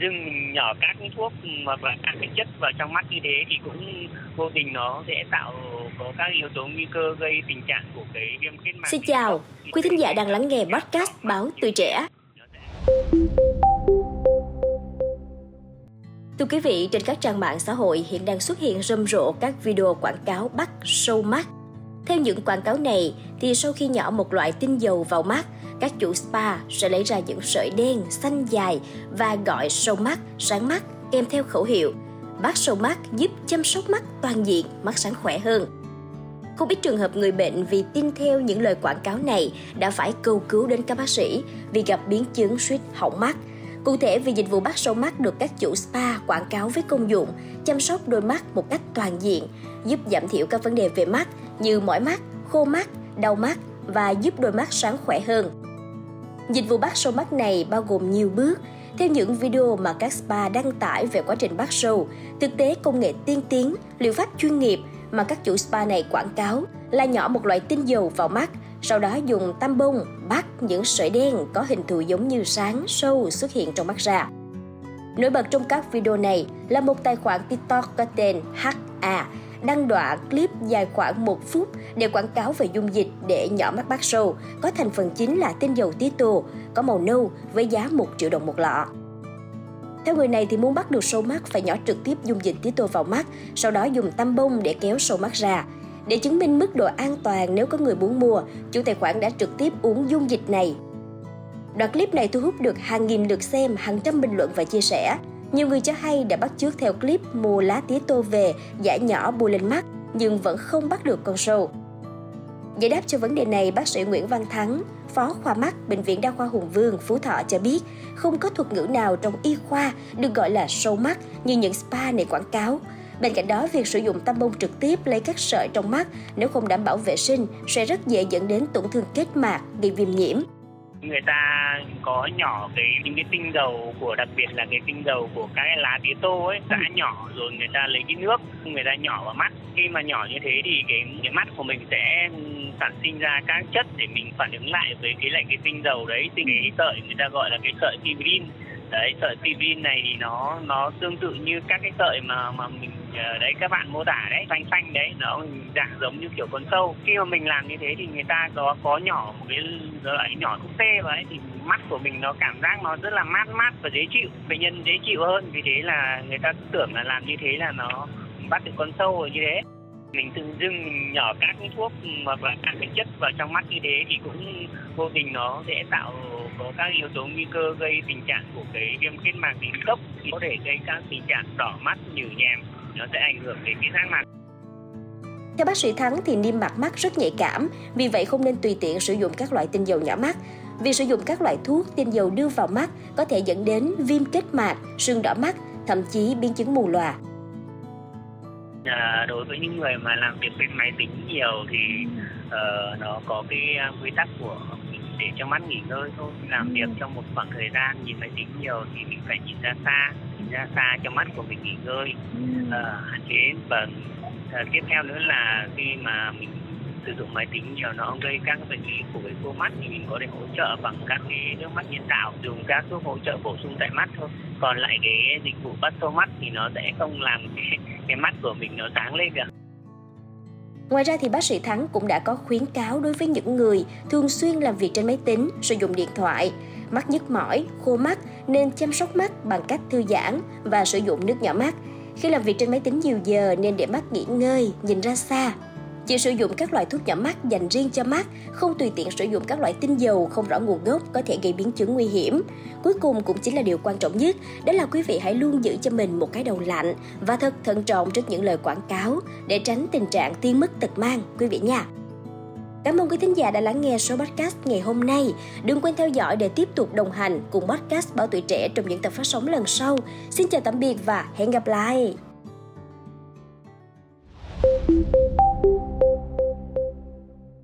dưng mình nhỏ các cái thuốc hoặc là các cái chất vào trong mắt như thế thì cũng vô tình nó sẽ tạo có các yếu tố nguy cơ gây tình trạng của cái viêm kết mạc. Xin chào, quý thính giả đang lắng nghe podcast Báo Tuổi Trẻ. Thưa quý vị, trên các trang mạng xã hội hiện đang xuất hiện rầm rộ các video quảng cáo bắt sâu mắt. Theo những quảng cáo này, thì sau khi nhỏ một loại tinh dầu vào mắt, các chủ spa sẽ lấy ra những sợi đen, xanh dài và gọi sâu mắt, sáng mắt kèm theo khẩu hiệu Bác sâu mắt giúp chăm sóc mắt toàn diện, mắt sáng khỏe hơn. Không ít trường hợp người bệnh vì tin theo những lời quảng cáo này đã phải cầu cứu đến các bác sĩ vì gặp biến chứng suýt hỏng mắt. Cụ thể vì dịch vụ bắt sâu mắt được các chủ spa quảng cáo với công dụng chăm sóc đôi mắt một cách toàn diện, giúp giảm thiểu các vấn đề về mắt như mỏi mắt, khô mắt, đau mắt và giúp đôi mắt sáng khỏe hơn. Dịch vụ bắt sâu mắt này bao gồm nhiều bước. Theo những video mà các spa đăng tải về quá trình bắt sâu, thực tế công nghệ tiên tiến, liệu pháp chuyên nghiệp mà các chủ spa này quảng cáo là nhỏ một loại tinh dầu vào mắt, sau đó dùng tăm bông bắt những sợi đen có hình thù giống như sáng sâu xuất hiện trong mắt ra. Nổi bật trong các video này là một tài khoản TikTok có tên HA đăng đoạn clip dài khoảng 1 phút để quảng cáo về dung dịch để nhỏ mắt bác sâu, có thành phần chính là tinh dầu tí tô, có màu nâu với giá 1 triệu đồng một lọ. Theo người này thì muốn bắt được sâu mắt phải nhỏ trực tiếp dung dịch tí tô vào mắt, sau đó dùng tăm bông để kéo sâu mắt ra. Để chứng minh mức độ an toàn nếu có người muốn mua, chủ tài khoản đã trực tiếp uống dung dịch này. Đoạn clip này thu hút được hàng nghìn lượt xem, hàng trăm bình luận và chia sẻ. Nhiều người cho hay đã bắt chước theo clip mua lá tía tô về, giả nhỏ bôi lên mắt, nhưng vẫn không bắt được con sâu. Giải đáp cho vấn đề này, bác sĩ Nguyễn Văn Thắng, Phó khoa mắt Bệnh viện Đa khoa Hùng Vương, Phú Thọ cho biết không có thuật ngữ nào trong y khoa được gọi là sâu mắt như những spa này quảng cáo. Bên cạnh đó, việc sử dụng tăm bông trực tiếp lấy các sợi trong mắt nếu không đảm bảo vệ sinh sẽ rất dễ dẫn đến tổn thương kết mạc, gây viêm nhiễm người ta có nhỏ cái những cái tinh dầu của đặc biệt là cái tinh dầu của cái lá tía tô ấy đã ừ. nhỏ rồi người ta lấy cái nước người ta nhỏ vào mắt. Khi mà nhỏ như thế thì cái cái mắt của mình sẽ sản sinh ra các chất để mình phản ứng lại với cái lại cái tinh dầu đấy. Thì cái sợi người ta gọi là cái sợi fibrin đấy, sợi fibrin này thì nó nó tương tự như các cái sợi mà mà mình ờ, đấy, các bạn mô tả đấy, xanh xanh đấy, nó dạng giống như kiểu con sâu. Khi mà mình làm như thế thì người ta có có nhỏ một cái loại nhỏ thuốc tê vào ấy, thì mắt của mình nó cảm giác nó rất là mát mát và dễ chịu. Bệnh nhân dễ chịu hơn, vì thế là người ta tưởng là làm như thế là nó bắt được con sâu rồi như thế mình tự dưng mình nhỏ các cái thuốc hoặc là các cái chất vào trong mắt như thế thì cũng vô tình nó sẽ tạo có các yếu tố nguy cơ gây tình trạng của cái viêm kết mạc tính cấp có thể gây các tình trạng đỏ mắt nhừ nhèm nó sẽ ảnh hưởng đến cái giác mạc theo bác sĩ Thắng thì niêm mạc mắt rất nhạy cảm, vì vậy không nên tùy tiện sử dụng các loại tinh dầu nhỏ mắt. Vì sử dụng các loại thuốc tinh dầu đưa vào mắt có thể dẫn đến viêm kết mạc, sưng đỏ mắt, thậm chí biến chứng mù lòa. À, đối với những người mà làm việc bên máy tính nhiều thì uh, nó có cái quy tắc của để cho mắt nghỉ ngơi thôi. Làm việc trong một khoảng thời gian nhìn máy tính nhiều thì mình phải nhìn ra xa nhìn ra xa cho mắt của mình nghỉ ngơi uh, hạn chế. Và uh, tiếp theo nữa là khi mà mình sử dụng máy tính nhiều nó gây các bệnh lý của cái khô mắt thì mình có thể hỗ trợ bằng các cái nước mắt nhân tạo dùng các thuốc hỗ trợ bổ sung tại mắt thôi. Còn lại cái dịch vụ bắt tô mắt thì nó sẽ không làm cái, cái mắt của mình nó sáng lên được Ngoài ra thì bác sĩ Thắng cũng đã có khuyến cáo đối với những người thường xuyên làm việc trên máy tính, sử dụng điện thoại, mắt nhức mỏi, khô mắt nên chăm sóc mắt bằng cách thư giãn và sử dụng nước nhỏ mắt. Khi làm việc trên máy tính nhiều giờ nên để mắt nghỉ ngơi, nhìn ra xa chỉ sử dụng các loại thuốc nhỏ mắt dành riêng cho mắt, không tùy tiện sử dụng các loại tinh dầu không rõ nguồn gốc có thể gây biến chứng nguy hiểm. Cuối cùng cũng chính là điều quan trọng nhất, đó là quý vị hãy luôn giữ cho mình một cái đầu lạnh và thật thận trọng trước những lời quảng cáo để tránh tình trạng tiên mất tật mang quý vị nha. Cảm ơn quý thính giả đã lắng nghe số podcast ngày hôm nay. Đừng quên theo dõi để tiếp tục đồng hành cùng podcast Bảo Tuổi Trẻ trong những tập phát sóng lần sau. Xin chào tạm biệt và hẹn gặp lại! thank you